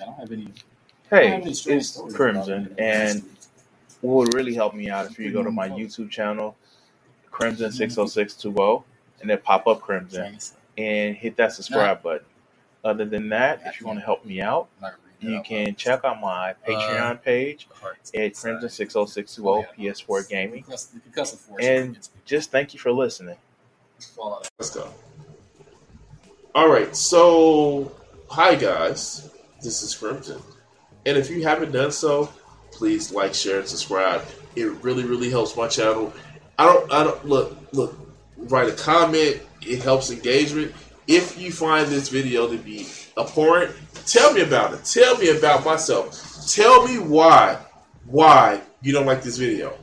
I don't have any. Hey, it's Crimson, and what would really help me out if you go to my YouTube channel, Crimson six oh six two oh, and then pop up Crimson and hit that subscribe button. Other than that, if you want to help me out, you can check out my Patreon page at Crimson six oh six two oh PS4 Gaming, and just thank you for listening. Let's go. All right, so hi guys, this is Crimson, and if you haven't done so, please like, share, and subscribe. It really, really helps my channel. I don't, I don't look, look, write a comment. It helps engagement. If you find this video to be abhorrent, tell me about it. Tell me about myself. Tell me why, why you don't like this video.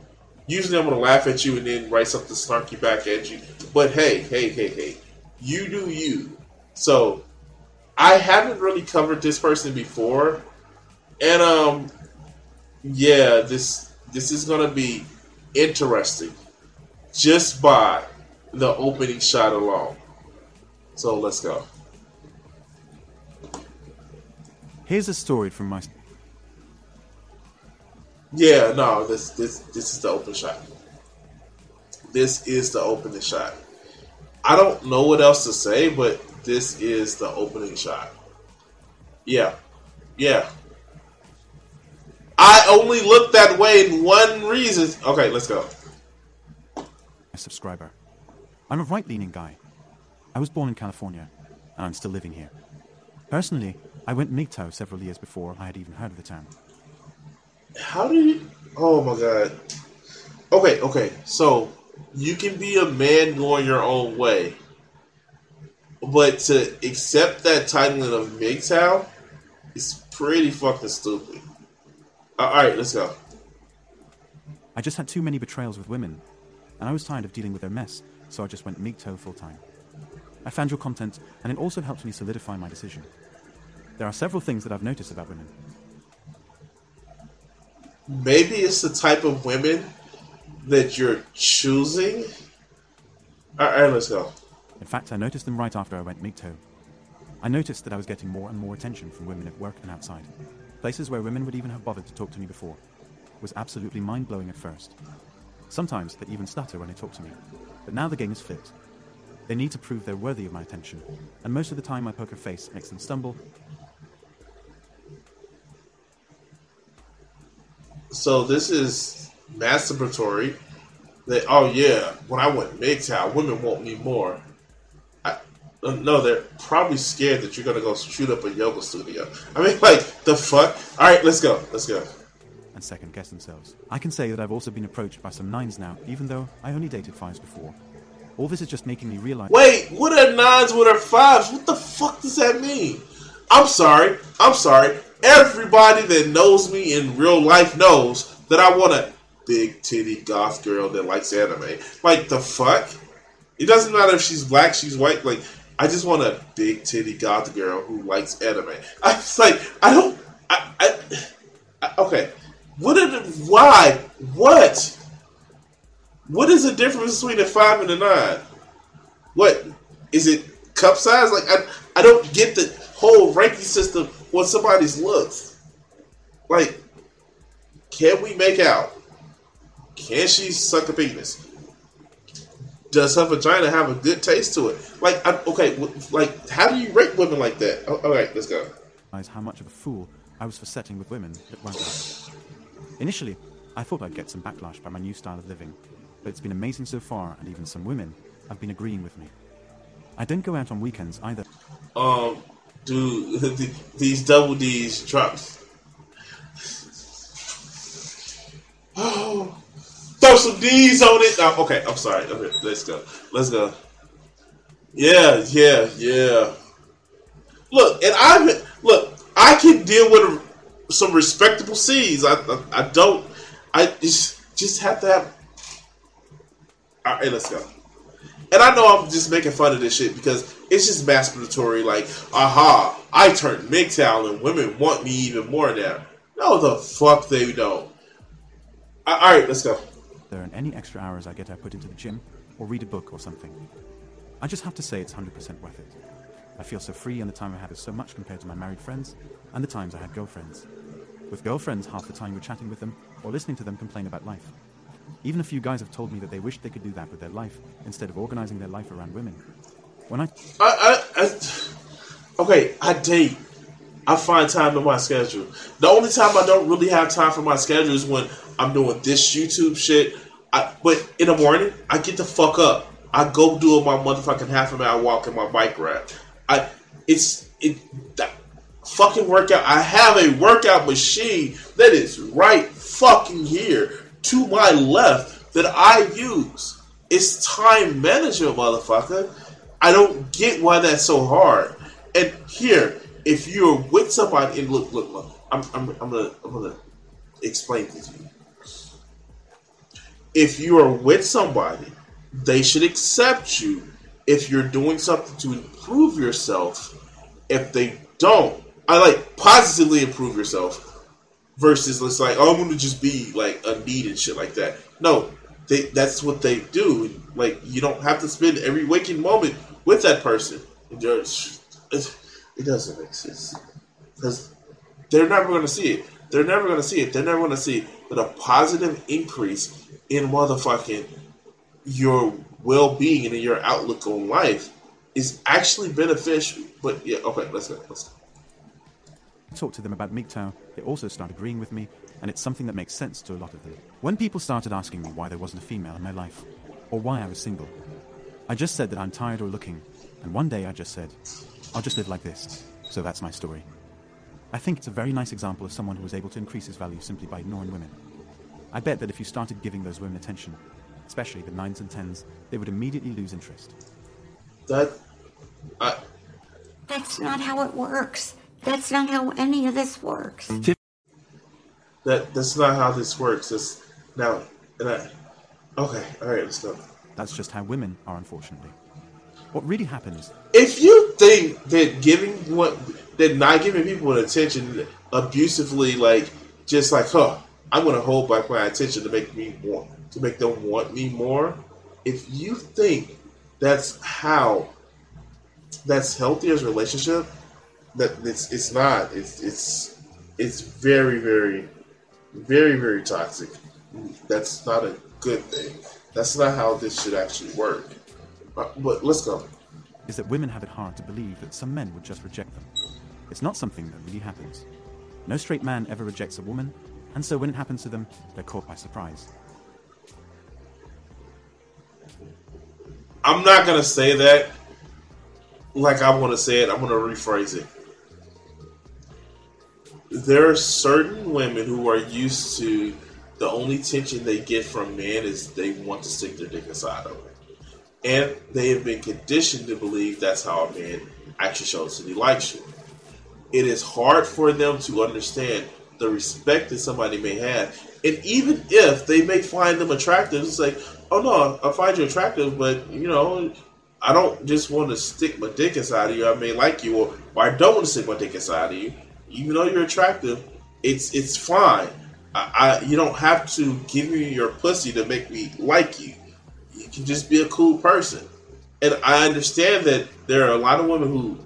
Usually I'm gonna laugh at you and then write something snarky back at you. But hey, hey, hey, hey, you do you. So I haven't really covered this person before, and um, yeah, this this is gonna be interesting just by the opening shot alone. So let's go. Here's a story from my. Yeah, no, this this this is the open shot. This is the opening shot. I don't know what else to say, but this is the opening shot. Yeah. Yeah. I only look that way in one reason. Okay, let's go. A subscriber. I'm a right leaning guy. I was born in California, and I'm still living here. Personally, I went MGTOW several years before I had even heard of the term. How do you. Oh my god. Okay, okay. So, you can be a man going your own way, but to accept that title of MGTOW is pretty fucking stupid. All right, let's go. I just had too many betrayals with women, and I was tired of dealing with their mess, so I just went MGTOW full time. I found your content, and it also helped me solidify my decision. There are several things that I've noticed about women. Maybe it's the type of women that you're choosing. All right, let's go. In fact, I noticed them right after I went MGTOW. I noticed that I was getting more and more attention from women at work and outside. Places where women would even have bothered to talk to me before. It was absolutely mind blowing at first. Sometimes they even stutter when they talk to me. But now the game is flipped. They need to prove they're worthy of my attention, and most of the time my poker face makes them stumble. So this is masturbatory. Oh yeah, when I went MGTOW, women want me more. No, they're probably scared that you're gonna go shoot up a yoga studio. I mean, like the fuck. All right, let's go. Let's go. and second guess themselves. I can say that I've also been approached by some nines now, even though I only dated fives before. All this is just making me realize. Wait, what are nines? What are fives? What the fuck does that mean? I'm sorry. I'm sorry. Everybody that knows me in real life knows that I want a big titty goth girl that likes anime. Like the fuck? It doesn't matter if she's black, she's white. Like I just want a big titty goth girl who likes anime. I was like, I don't. I, I, I okay. What why? What? What is the difference between a five and a nine? What is it? Cup size? Like I, I don't get the whole ranking system on somebody's looks. Like, can we make out? Can she suck a penis? Does her vagina have a good taste to it? Like, I, okay, like, how do you rate women like that? Oh, all right, let's go. how much of a fool I was for setting with women that weren't. Initially, I thought I'd get some backlash by my new style of living, but it's been amazing so far, and even some women have been agreeing with me. I don't go out on weekends either. Um, do these double D's drops? Oh, throw some D's on it. Okay, I'm sorry. Okay, let's go. Let's go. Yeah, yeah, yeah. Look, and I've look. I can deal with some respectable C's. I, I, I don't. I just just have to have. All right, let's go. And I know I'm just making fun of this shit because it's just masturbatory. Like, aha, I turned MGTOW and women want me even more now. No, the fuck they don't. All right, let's go. There and any extra hours I get I put into the gym or read a book or something. I just have to say it's 100% worth it. I feel so free and the time I have is so much compared to my married friends and the times I had girlfriends. With girlfriends, half the time you're chatting with them or listening to them complain about life. Even a few guys have told me that they wish they could do that with their life instead of organizing their life around women. When I. I, I, I okay, I date. I find time in my schedule. The only time I don't really have time for my schedule is when I'm doing this YouTube shit. I, but in the morning, I get the fuck up. I go do my motherfucking half an hour walk in my bike ride. I it's it that fucking workout. I have a workout machine that is right fucking here to my left that I use. It's time management, motherfucker. I don't get why that's so hard. And here, if you're with somebody, and look, look, look, I'm, I'm, I'm gonna, I'm gonna explain to you. If you are with somebody, they should accept you if you're doing something to improve yourself. If they don't, I like positively improve yourself versus it's like, oh, I'm gonna just be like a need and shit like that. No, they, that's what they do. Like you don't have to spend every waking moment with that person. It, it doesn't make sense because they're never to see it. They're never to see it. They're never to see that a positive increase in motherfucking your well-being and your outlook on life is actually beneficial. But yeah, okay, let's go. Let's go. Talk to them about MGTOW, they also start agreeing with me, and it's something that makes sense to a lot of them. When people started asking me why there wasn't a female in my life, or why I was single, I just said that I'm tired or looking, and one day I just said, I'll just live like this. So that's my story. I think it's a very nice example of someone who was able to increase his value simply by ignoring women. I bet that if you started giving those women attention, especially the nines and tens, they would immediately lose interest. That. Uh, I, That's not how it works. That's not how any of this works. that that's not how this works. That's now. And I, okay, all right, let's go. That's just how women are, unfortunately. What really happens If you think that giving what that not giving people attention abusively, like just like, huh, I'm gonna hold back my attention to make me want to make them want me more. If you think that's how that's healthy as a relationship, that it's it's not. It's it's it's very very very very toxic. That's not a good thing. That's not how this should actually work. Uh, But let's go. is that women have it hard to believe that some men would just reject them. It's not something that really happens. No straight man ever rejects a woman, and so when it happens to them, they're caught by surprise. I'm not gonna say that like I want to say it. I'm gonna rephrase it. There are certain women who are used to the only attention they get from men is they want to stick their dick inside of it, and they have been conditioned to believe that's how a man actually shows that he likes you. It is hard for them to understand the respect that somebody may have, and even if they may find them attractive, it's like, oh no, I find you attractive, but you know, I don't just want to stick my dick inside of you. I may like you, or, or I don't want to stick my dick inside of you. Even though you're attractive, it's it's fine. I, I you don't have to give me your pussy to make me like you. You can just be a cool person. And I understand that there are a lot of women who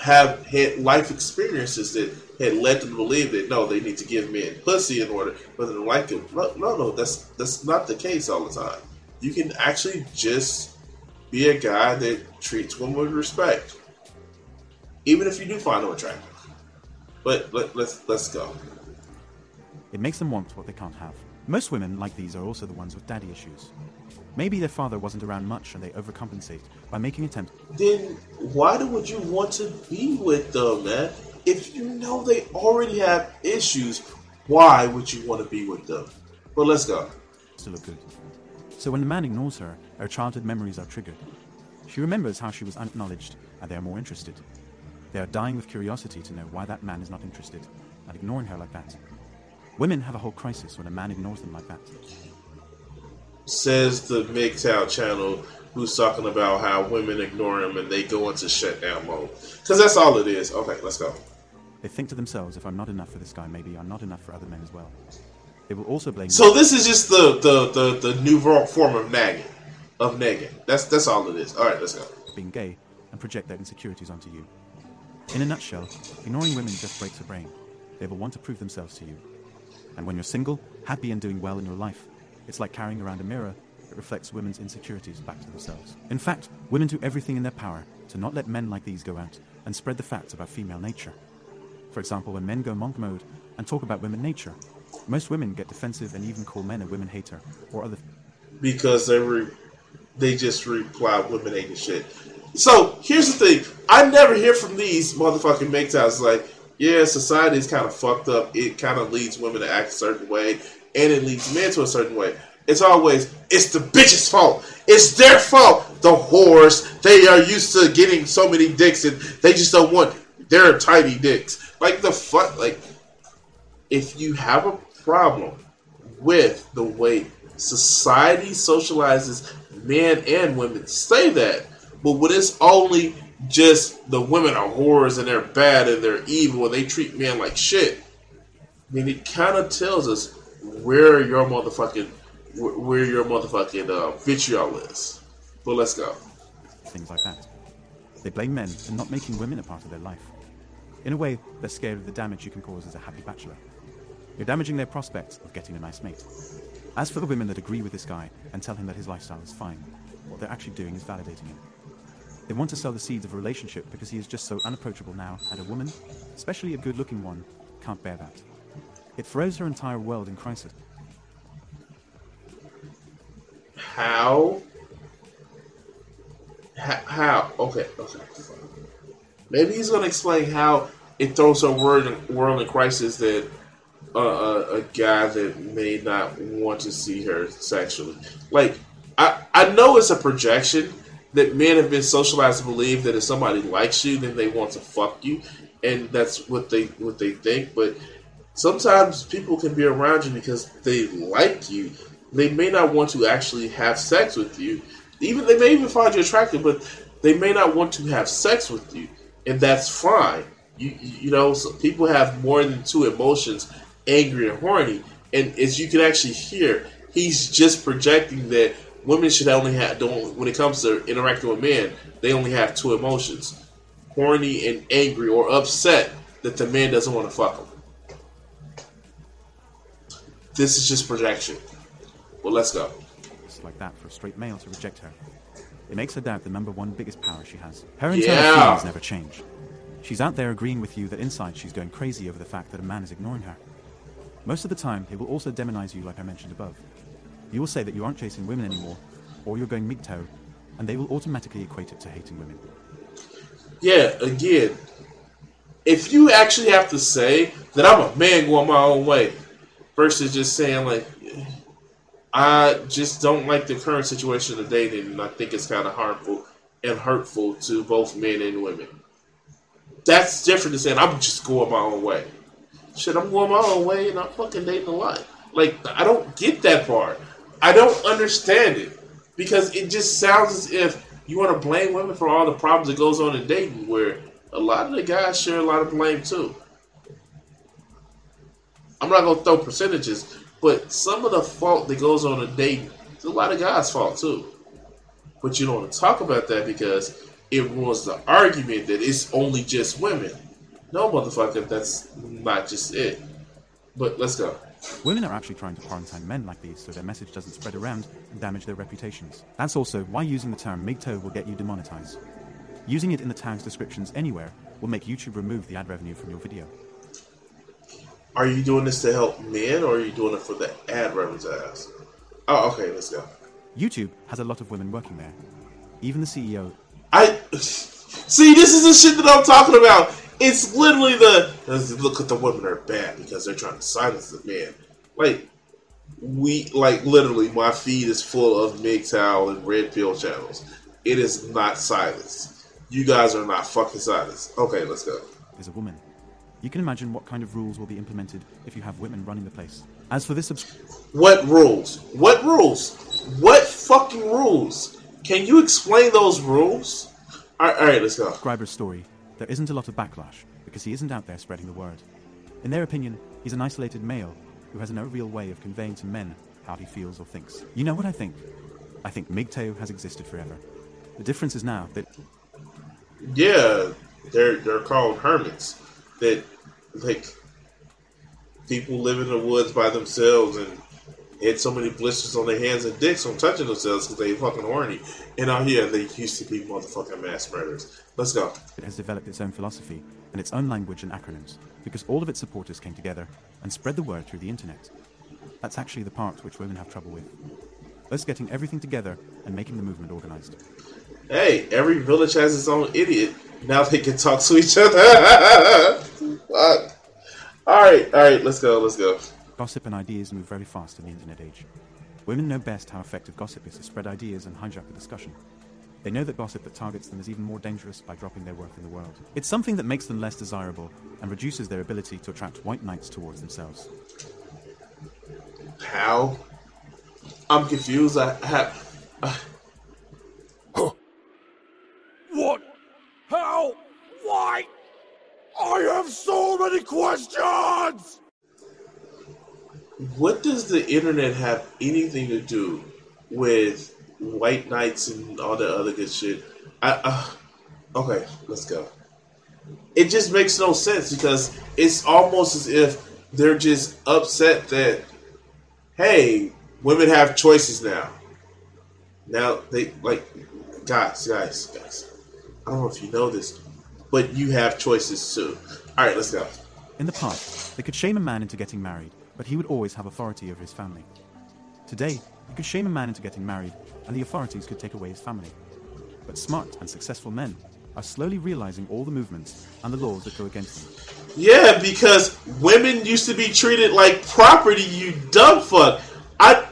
have had life experiences that had led them to believe that no, they need to give men pussy in order for them to like them. No, no, no, that's that's not the case all the time. You can actually just be a guy that treats women with respect, even if you do find them attractive. But let, let's let's go. It makes them want what they can't have. Most women like these are also the ones with daddy issues. Maybe their father wasn't around much and they overcompensate by making attempts. Then why would you want to be with them, man? If you know they already have issues, why would you want to be with them? But let's go. to look good. So when the man ignores her, her childhood memories are triggered. She remembers how she was unacknowledged, and they are more interested. They are dying with curiosity to know why that man is not interested and ignoring her like that. Women have a whole crisis when a man ignores them like that. Says the MGTOW channel who's talking about how women ignore him and they go into shutdown mode. Because that's all it is. Okay, let's go. They think to themselves, if I'm not enough for this guy, maybe I'm not enough for other men as well. They will also blame. So this is just the the, the, the new form of nagging, of nagging. That's that's all it is. All right, let's go. Being gay and project their insecurities onto you. In a nutshell, ignoring women just breaks a brain. They will want to prove themselves to you. And when you're single, happy and doing well in your life, it's like carrying around a mirror that reflects women's insecurities back to themselves. In fact, women do everything in their power to not let men like these go out and spread the facts about female nature. For example, when men go monk mode and talk about women nature, most women get defensive and even call men a women hater or other. Because they re- they just reply women hating shit. So here's the thing: I never hear from these motherfucking MGTOWs like, yeah, society is kind of fucked up. It kind of leads women to act a certain way, and it leads men to a certain way. It's always it's the bitch's fault. It's their fault. The whores they are used to getting so many dicks, and they just don't want their tiny dicks. Like the fuck, like if you have a problem with the way society socializes men and women, say that. But when it's only just the women are whores and they're bad and they're evil and they treat men like shit, mean, it kind of tells us where your motherfucking where your motherfucking uh, vitriol is. But let's go. Things like that. They blame men for not making women a part of their life. In a way, they're scared of the damage you can cause as a happy bachelor. You're damaging their prospects of getting a nice mate. As for the women that agree with this guy and tell him that his lifestyle is fine, what they're actually doing is validating him. They want to sow the seeds of a relationship because he is just so unapproachable now, and a woman, especially a good looking one, can't bear that. It throws her entire world in crisis. How? How? Okay, okay. Maybe he's going to explain how it throws world, world in crisis that uh, a, a guy that may not want to see her sexually. Like, I, I know it's a projection, that men have been socialized to believe that if somebody likes you, then they want to fuck you, and that's what they what they think. But sometimes people can be around you because they like you. They may not want to actually have sex with you. Even they may even find you attractive, but they may not want to have sex with you, and that's fine. You you know, so people have more than two emotions, angry and horny, and as you can actually hear, he's just projecting that women should only have don't when it comes to interacting with men, they only have two emotions: horny and angry or upset that the man doesn't want to fuck them. This is just projection. Well, let's go. It's like that for a straight male to reject her. It makes her doubt the number one biggest power she has. Her internal Yeah. feelings never change. She's out there agreeing with you that inside she's going crazy over the fact that a man is ignoring her. Most of the time, he will also demonize you like I mentioned above. You will say that you aren't chasing women anymore, or you're going MGTOW, and they will automatically equate it to hating women. Yeah, again, if you actually have to say that I'm a man going my own way, versus just saying like, I just don't like the current situation of dating, and I think it's kind of harmful and hurtful to both men and women. That's different than saying I'm just going my own way. Shit, I'm going my own way, and I'm fucking dating a lot. Like I don't get that part. I don't understand it because it just sounds as if you want to blame women for all the problems that goes on in dating, where a lot of the guys share a lot of blame too. I'm not gonna throw percentages, but some of the fault that goes on in dating is a lot of guys' fault too. But you don't want to talk about that because it ruins the argument that it's only just women. No, motherfucker, that's not just it. But let's go. Women are actually trying to quarantine men like these so their message doesn't spread around and damage their reputations. That's also why using the term MGTOW will get you demonetized. Using it in the tag's descriptions anywhere will make YouTube remove the ad revenue from your video. Are you doing this to help men, or are you doing it for the ad revenue ass? Oh, okay, let's go. YouTube has a lot of women working there. Even the CEO. I see. This is the shit that I'm talking about. It's literally the look at the women are bad because they're trying to silence the man. Like we, like literally, my feed is full of MGTOW and Red Pill channels. It is not silence. You guys are not fucking silent. Okay, let's go. Is a woman. You can imagine what kind of rules will be implemented if you have women running the place. As for this subs- What rules? What rules? What fucking rules? Can you explain those rules? All right, all right let's go. subscriber's story, there isn't a lot of backlash because he isn't out there spreading the word. In their opinion, he's an isolated male who has no real way of conveying to men how he feels or thinks. You know what I think? I think MGTOW has existed forever. The difference is now that Yeah, they're they're called hermits. That like people live in the woods by themselves and had so many blisters on their hands and dicks from touching themselves because they fucking horny. And oh, out here, they used to be motherfucking mass murderers. Let's go. it has developed its own philosophy and its own language and acronyms because all of its supporters came together and spread the word through the internet. That's actually the part which women have trouble with. Us getting everything together and making the movement organized. Hey, every village has its own idiot. Now they can talk to each other. Fuck. All right, all right, let's go, let's go. Gossip and ideas move very fast in the internet age. Women know best how effective gossip is to spread ideas and hijack the discussion. They know that gossip that targets them is even more dangerous by dropping their worth in the world. It's something that makes them less desirable and reduces their ability to attract white knights towards themselves. How? I'm confused. I have. Uh, What? How? Why? I have so many questions! What does the internet have anything to do with white knights and all that other good shit? I, uh, okay, let's go. It just makes no sense because it's almost as if they're just upset that, hey, women have choices now. Now they like, guys, guys, guys. I don't know if you know this, but you have choices too. All right, let's go. In the past, they could shame a man into getting married, but he would always have authority over his family. Today, you could shame a man into getting married, and the authorities could take away his family. But smart and successful men are slowly realizing all the movements and the laws that go against them. Yeah, because women used to be treated like property, you dumb fuck. I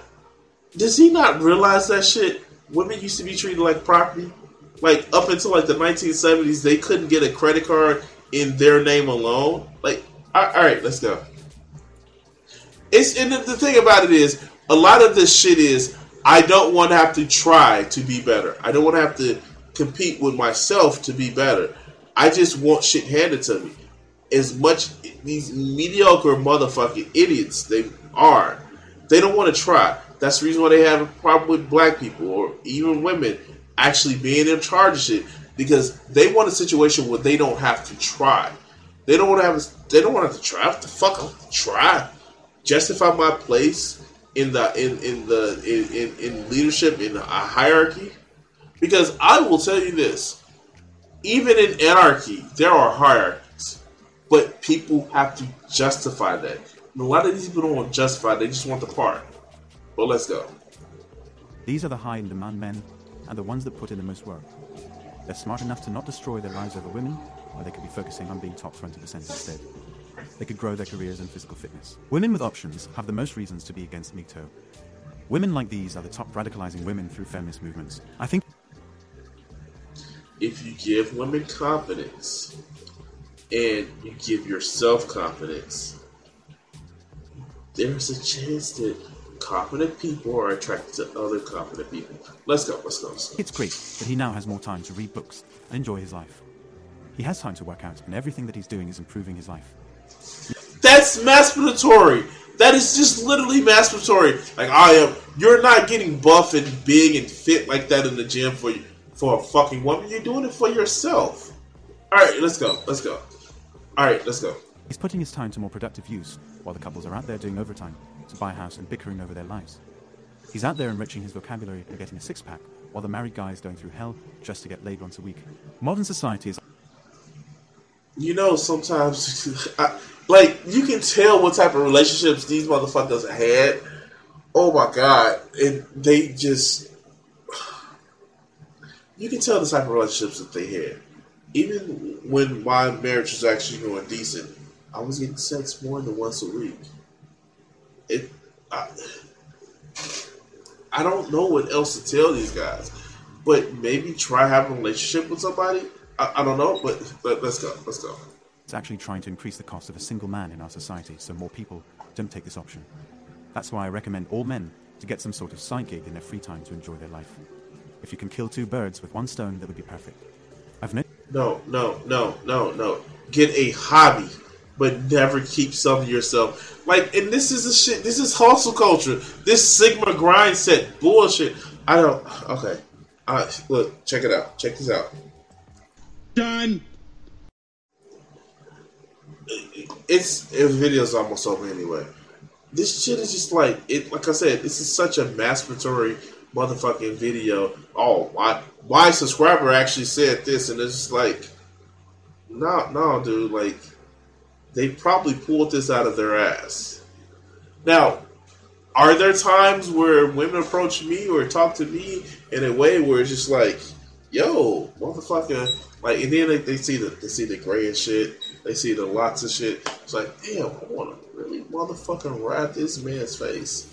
does he not realize that shit? Women used to be treated like property. Like up until like the 1970s, they couldn't get a credit card in their name alone. Like, all all right, let's go. It's and the, the thing about it is, a lot of this shit is I don't want to have to try to be better. I don't want to have to compete with myself to be better. I just want shit handed to me. As much these mediocre motherfucking idiots they are, they don't want to try. That's the reason why they have a problem with black people or even women actually being in charge of shit because they want a situation where they don't have to try. They don't want to have. They don't want to have to try. What the fuck? I have to try. Justify my place in the in in the in, in, in leadership in a hierarchy. Because I will tell you this: even in anarchy, there are hierarchies, but people have to justify that. And a lot of these people don't want to justify; they just want the part. But let's go. These are the high and demand men, and the ones that put in the most work. They're smart enough to not destroy their lives over women, or they could be focusing on being top 20% instead. They could grow their careers in physical fitness. Women with options have the most reasons to be against MGTOW. Women like these are the top radicalizing women through feminist movements. I think if you give women confidence and you give yourself confidence, there's a chance that confident people are attracted to other confident people. Let's go, let's go. Let's go. it's great that he now has more time to read books and enjoy his life. He has time to work out, and everything that he's doing is improving his life. That's masturbatory. That is just literally masturbatory. Like I am, you're not getting buff and big and fit like that in the gym for for a fucking woman. You're doing it for yourself. All right, let's go. Let's go. All right, let's go. He's putting his time to more productive use, while the couples are out there doing overtime to buy a house and bickering over their lives. He's out there enriching his vocabulary and getting a six pack, while the married guy is going through hell just to get laid once a week. Modern society is You know, sometimes, I, like, you can tell what type of relationships these motherfuckers had. Oh my god. And they just. You can tell the type of relationships that they had. Even when my marriage was actually going decent, I was getting sex more than once a week. It. I, I don't know what else to tell these guys, but maybe try having a relationship with somebody I, I don't know, but let, let's go. Let's go. It's actually trying to increase the cost of a single man in our society so more people don't take this option. That's why I recommend all men to get some sort of side gig in their free time to enjoy their life. If you can kill two birds with one stone, that would be perfect. I've no. No, no, no, no, no. Get a hobby, but never keep some to yourself. Like, and this is a shit. This is hustle culture. This Sigma grind set bullshit. I don't. Okay. Uh, look, check it out. Check this out. Done. It's the video's almost over anyway. This shit is just like it. Like I said, this is such a masturbatory motherfucking video. Oh, why? Why subscriber actually said this, and it's just like, no, no, dude. Like, they probably pulled this out of their ass. Now, are there times where women approach me or talk to me in a way where it's just like, yo, motherfucker, like, and then they, they see the they see the gray and shit, they see the lots of shit. It's like, damn, I want to really motherfucking ride this man's face,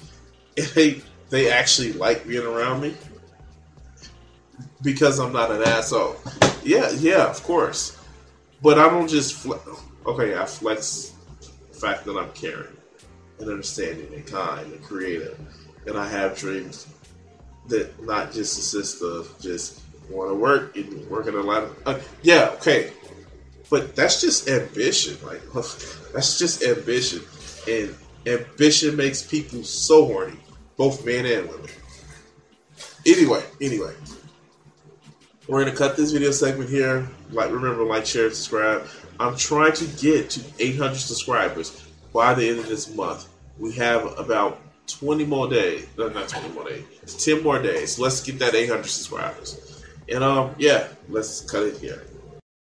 and they they actually like being around me because I'm not an asshole. Yeah, yeah, of course, but I don't just fle- okay. I flex the fact that I'm caring and understanding and kind and creative, and I have dreams that not just consist of just want to work and working a lot of uh, yeah okay. But that's just ambition like that's just ambition. And ambition makes people so horny both men and women. Anyway anyway. We're gonna cut this video segment here. Like remember like share subscribe i'm trying to get to 800 subscribers by the end of this month. We have about 20 more days no, not 20 more days 10 more days. Let's get that 800 subscribers. And um, yeah, let's cut it here.